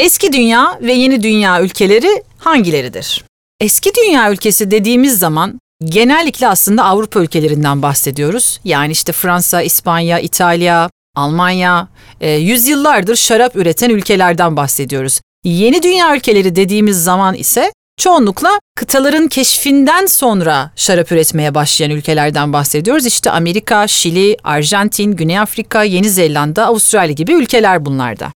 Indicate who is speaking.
Speaker 1: Eski dünya ve yeni dünya ülkeleri hangileridir? Eski dünya ülkesi dediğimiz zaman genellikle aslında Avrupa ülkelerinden bahsediyoruz. Yani işte Fransa, İspanya, İtalya, Almanya, e, yüzyıllardır şarap üreten ülkelerden bahsediyoruz. Yeni dünya ülkeleri dediğimiz zaman ise çoğunlukla kıtaların keşfinden sonra şarap üretmeye başlayan ülkelerden bahsediyoruz. İşte Amerika, Şili, Arjantin, Güney Afrika, Yeni Zelanda, Avustralya gibi ülkeler bunlarda.